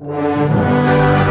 Música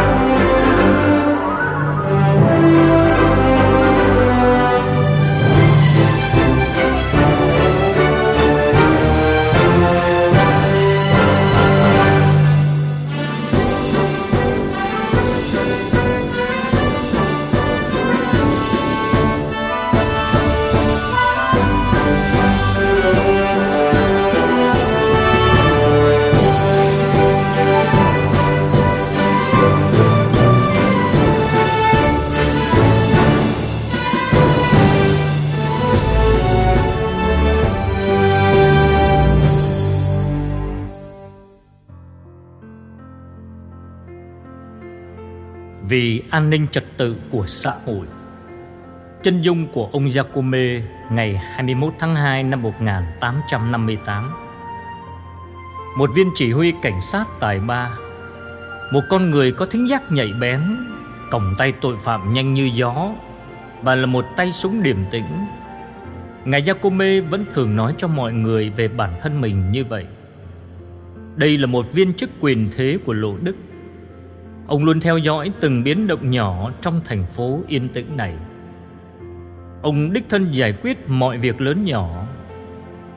vì an ninh trật tự của xã hội. Chân dung của ông Giacome ngày 21 tháng 2 năm 1858 Một viên chỉ huy cảnh sát tài ba, Một con người có thính giác nhạy bén, Còng tay tội phạm nhanh như gió Và là một tay súng điềm tĩnh. Ngài Giacome vẫn thường nói cho mọi người về bản thân mình như vậy. Đây là một viên chức quyền thế của Lộ Đức. Ông luôn theo dõi từng biến động nhỏ trong thành phố yên tĩnh này. Ông đích thân giải quyết mọi việc lớn nhỏ,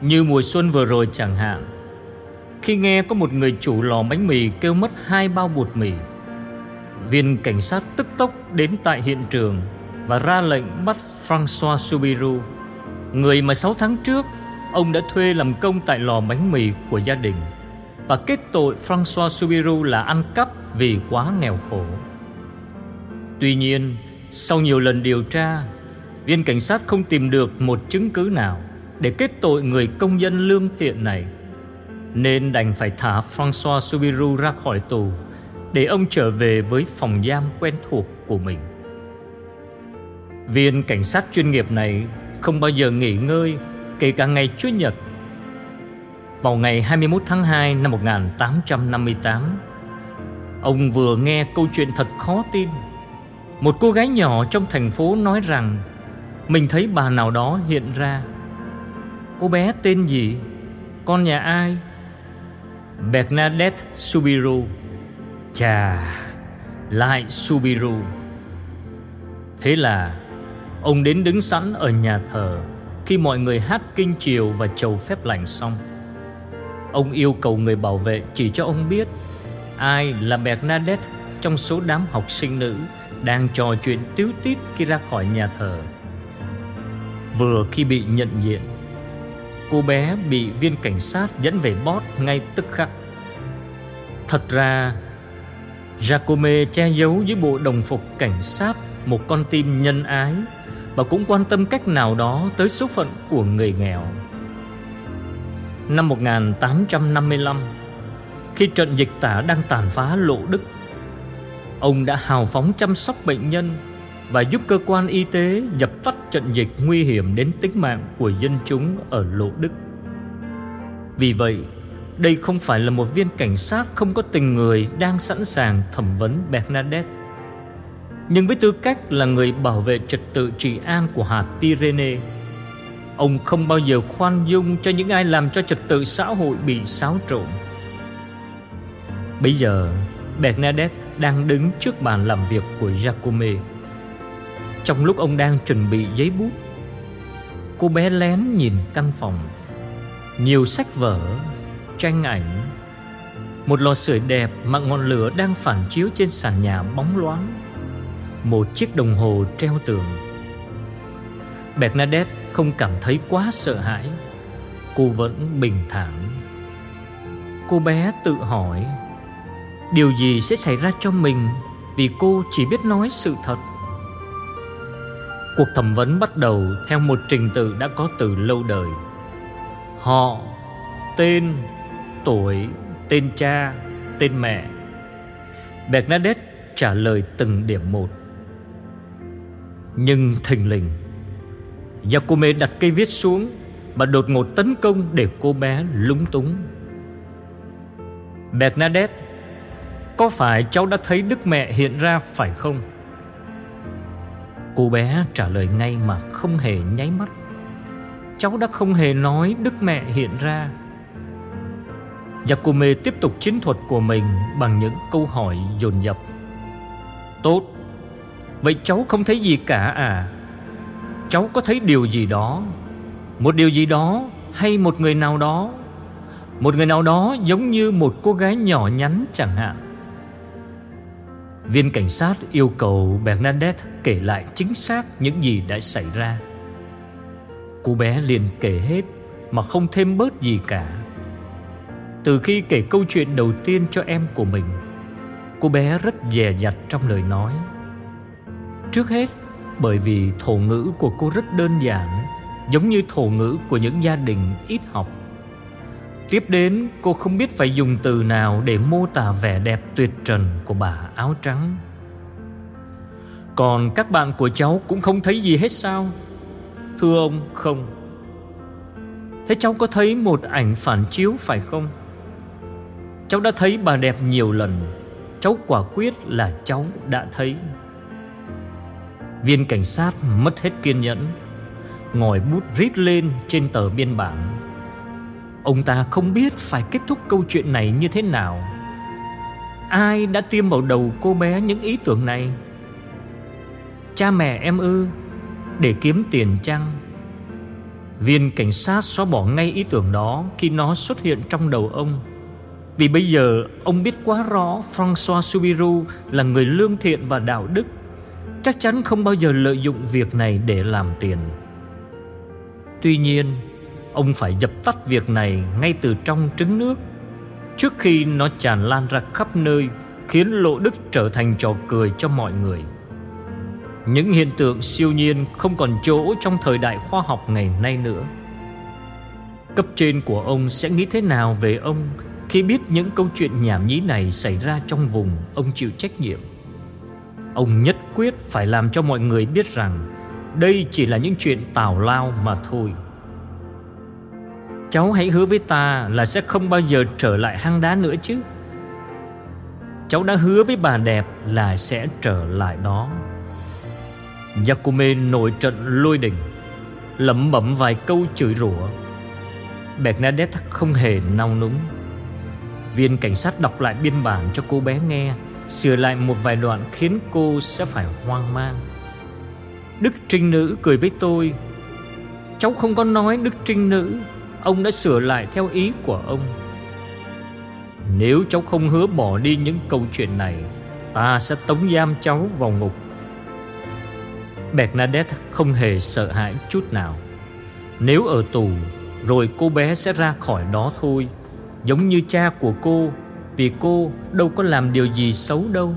như mùa xuân vừa rồi chẳng hạn. Khi nghe có một người chủ lò bánh mì kêu mất hai bao bột mì, viên cảnh sát tức tốc đến tại hiện trường và ra lệnh bắt François Subiru, người mà 6 tháng trước ông đã thuê làm công tại lò bánh mì của gia đình và kết tội François Subiru là ăn cắp vì quá nghèo khổ. Tuy nhiên, sau nhiều lần điều tra, viên cảnh sát không tìm được một chứng cứ nào để kết tội người công dân lương thiện này, nên đành phải thả François Subiru ra khỏi tù để ông trở về với phòng giam quen thuộc của mình. Viên cảnh sát chuyên nghiệp này không bao giờ nghỉ ngơi kể cả ngày Chủ nhật. Vào ngày 21 tháng 2 năm 1858, Ông vừa nghe câu chuyện thật khó tin. Một cô gái nhỏ trong thành phố nói rằng, Mình thấy bà nào đó hiện ra. Cô bé tên gì? Con nhà ai? Bernadette Subiru. Chà, Lại Subiru. Thế là, Ông đến đứng sẵn ở nhà thờ Khi mọi người hát kinh chiều và chầu phép lành xong. Ông yêu cầu người bảo vệ chỉ cho ông biết ai là Bernadette trong số đám học sinh nữ đang trò chuyện tiếu tít khi ra khỏi nhà thờ. Vừa khi bị nhận diện, cô bé bị viên cảnh sát dẫn về bót ngay tức khắc. Thật ra, Jacome che giấu dưới bộ đồng phục cảnh sát một con tim nhân ái và cũng quan tâm cách nào đó tới số phận của người nghèo. Năm 1855, khi trận dịch tả đang tàn phá lộ Đức. Ông đã hào phóng chăm sóc bệnh nhân và giúp cơ quan y tế dập tắt trận dịch nguy hiểm đến tính mạng của dân chúng ở lộ Đức. Vì vậy, đây không phải là một viên cảnh sát không có tình người đang sẵn sàng thẩm vấn Bernadette. Nhưng với tư cách là người bảo vệ trật tự trị an của hạt Pyrenees, ông không bao giờ khoan dung cho những ai làm cho trật tự xã hội bị xáo trộn. Bây giờ Bernadette đang đứng trước bàn làm việc của Giacome Trong lúc ông đang chuẩn bị giấy bút Cô bé lén nhìn căn phòng. Nhiều sách vở, tranh ảnh Một lò sưởi đẹp mà ngọn lửa đang phản chiếu trên sàn nhà bóng loáng. Một chiếc đồng hồ treo tường. Bernadette không cảm thấy quá sợ hãi. Cô vẫn bình thản. Cô bé tự hỏi Điều gì sẽ xảy ra cho mình Vì cô chỉ biết nói sự thật? Cuộc thẩm vấn bắt đầu theo một trình tự đã có từ lâu đời. Họ, tên, tuổi, tên cha, tên mẹ. Bernadette trả lời từng điểm một. Nhưng thình lình Giacome đặt cây viết xuống Và đột ngột tấn công để cô bé lúng túng. Bernadette có phải cháu đã thấy Đức Mẹ hiện ra phải không? Cô bé trả lời ngay mà không hề nháy mắt Cháu đã không hề nói Đức Mẹ hiện ra Giacome tiếp tục chiến thuật của mình bằng những câu hỏi dồn dập. Tốt, vậy cháu không thấy gì cả à? Cháu có thấy điều gì đó? Một điều gì đó hay một người nào đó? Một người nào đó giống như một cô gái nhỏ nhắn chẳng hạn. Viên cảnh sát yêu cầu Bernadette kể lại chính xác những gì đã xảy ra. Cô bé liền kể hết mà không thêm bớt gì cả. Từ khi kể câu chuyện đầu tiên cho em của mình, cô bé rất dè dặt trong lời nói. Trước hết, bởi vì thổ ngữ của cô rất đơn giản, giống như thổ ngữ của những gia đình ít học. Tiếp đến, cô không biết phải dùng từ nào để mô tả vẻ đẹp tuyệt trần của bà áo trắng. Còn các bạn của cháu cũng không thấy gì hết sao? Thưa ông, không. Thế cháu có thấy một ảnh phản chiếu phải không? Cháu đã thấy bà đẹp nhiều lần Cháu quả quyết là cháu đã thấy Viên cảnh sát mất hết kiên nhẫn Ngòi bút rít lên trên tờ biên bản Ông ta không biết phải kết thúc câu chuyện này như thế nào. Ai đã tiêm vào đầu cô bé những ý tưởng này? Cha mẹ em ư, Để kiếm tiền chăng? Viên cảnh sát xóa bỏ ngay ý tưởng đó Khi nó xuất hiện trong đầu ông. Vì bây giờ, ông biết quá rõ François Subiru là người lương thiện và đạo đức, Chắc chắn không bao giờ lợi dụng việc này để làm tiền. Tuy nhiên Ông phải dập tắt việc này ngay từ trong trứng nước. Trước khi nó tràn lan ra khắp nơi, Khiến lộ đức trở thành trò cười cho mọi người. Những hiện tượng siêu nhiên không còn chỗ trong thời đại khoa học ngày nay nữa. Cấp trên của ông sẽ nghĩ thế nào về ông Khi biết những câu chuyện nhảm nhí này xảy ra trong vùng ông chịu trách nhiệm? Ông nhất quyết phải làm cho mọi người biết rằng Đây chỉ là những chuyện tào lao mà thôi. Cháu hãy hứa với ta là sẽ không bao giờ trở lại hang đá nữa chứ. Cháu đã hứa với bà đẹp là sẽ trở lại đó. Yakume nổi trận lôi đình, Lẩm bẩm vài câu chửi rủa. Bernadette không hề nao núng. Viên cảnh sát đọc lại biên bản cho cô bé nghe, Sửa lại một vài đoạn khiến cô sẽ phải hoang mang. Đức Trinh Nữ cười với tôi, Cháu không có nói Đức Trinh Nữ. Ông đã sửa lại theo ý của ông. Nếu cháu không hứa bỏ đi những câu chuyện này, Ta sẽ tống giam cháu vào ngục. Bernadette không hề sợ hãi chút nào. Nếu ở tù, Rồi cô bé sẽ ra khỏi đó thôi. Giống như cha của cô, Vì cô đâu có làm điều gì xấu đâu.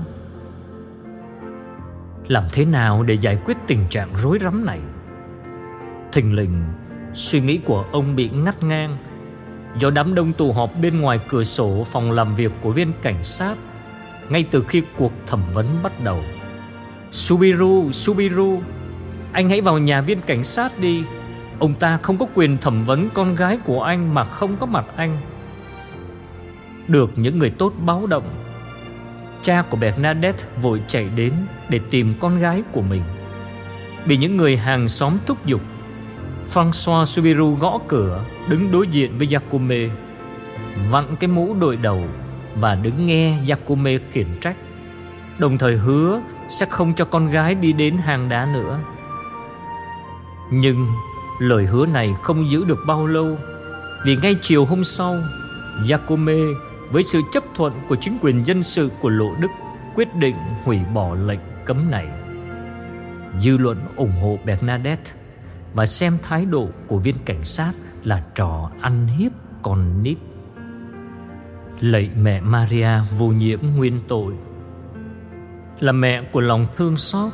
Làm thế nào để giải quyết tình trạng rối rắm này? Thình lình Suy nghĩ của ông bị ngắt ngang. Do đám đông tụ họp bên ngoài cửa sổ phòng làm việc của viên cảnh sát Ngay từ khi cuộc thẩm vấn bắt đầu. Subiru, Subiru Anh hãy vào nhà viên cảnh sát đi. Ông ta không có quyền thẩm vấn con gái của anh mà không có mặt anh. Được những người tốt báo động Cha của Bernadette vội chạy đến để tìm con gái của mình. Bị những người hàng xóm thúc giục François Subiru gõ cửa, Đứng đối diện với Yakume, Vặn cái mũ đội đầu Và đứng nghe Yakume khiển trách. Đồng thời hứa Sẽ không cho con gái đi đến hang đá nữa. Nhưng Lời hứa này không giữ được bao lâu, Vì ngay chiều hôm sau, Yakume với sự chấp thuận của chính quyền dân sự của Lộ Đức quyết định hủy bỏ lệnh cấm này. Dư luận ủng hộ Bernadette và xem thái độ của viên cảnh sát là trò ăn hiếp con nít. Lạy mẹ Maria vô nhiễm nguyên tội. Là mẹ của lòng thương xót,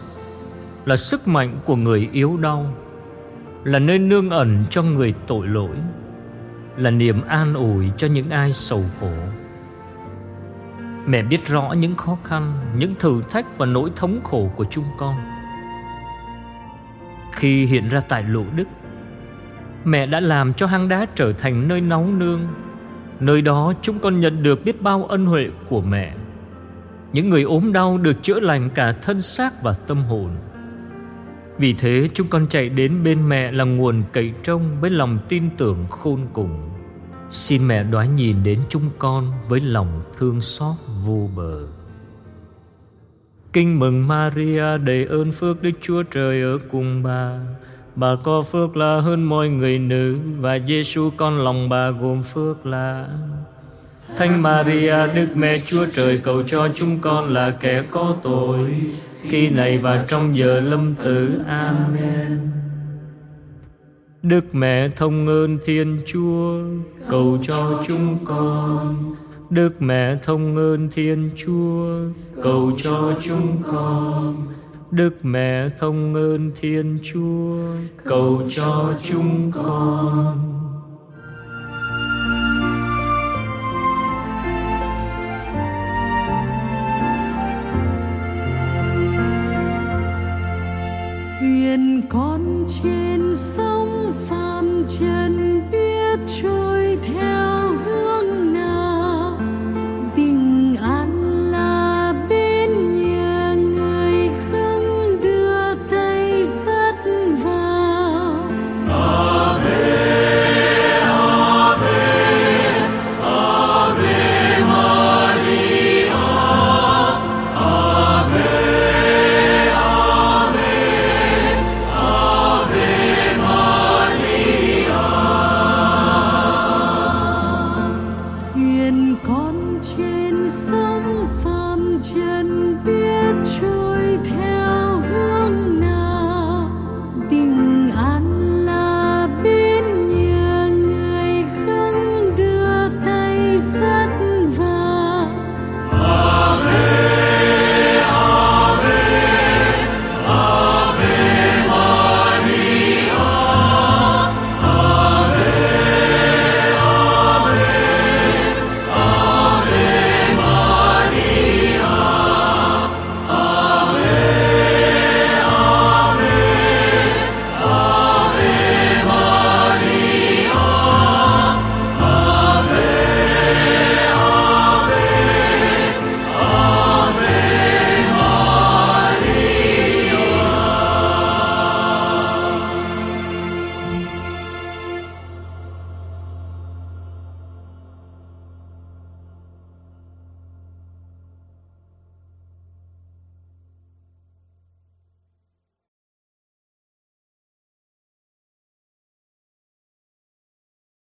Là sức mạnh của người yếu đau, Là nơi nương ẩn cho người tội lỗi, Là niềm an ủi cho những ai sầu khổ. Mẹ biết rõ những khó khăn, Những thử thách và nỗi thống khổ của chúng con khi hiện ra tại lộ đức. Mẹ đã làm cho hang đá trở thành nơi nóng nương, Nơi đó chúng con nhận được biết bao ân huệ của mẹ. Những người ốm đau được chữa lành cả thân xác và tâm hồn. Vì thế chúng con chạy đến bên mẹ là nguồn cậy trông với lòng tin tưởng khôn cùng. Xin mẹ đoái nhìn đến chúng con với lòng thương xót vô bờ. Kinh mừng Maria đầy ơn phước Đức Chúa Trời ở cùng bà. Bà có phước là hơn mọi người nữ và Giêsu con lòng bà gồm phước là Thánh Maria, Đức Mẹ Chúa Trời cầu cho chúng con là kẻ có tội, khi này và trong giờ lâm tử. Amen. Đức Mẹ thông ơn Thiên Chúa cầu cho chúng con. Đức Mẹ thông ơn Thiên Chúa cầu cho chúng con. Đức Mẹ thông ơn Thiên Chúa cầu cho chúng con. Thuyền phàm trần.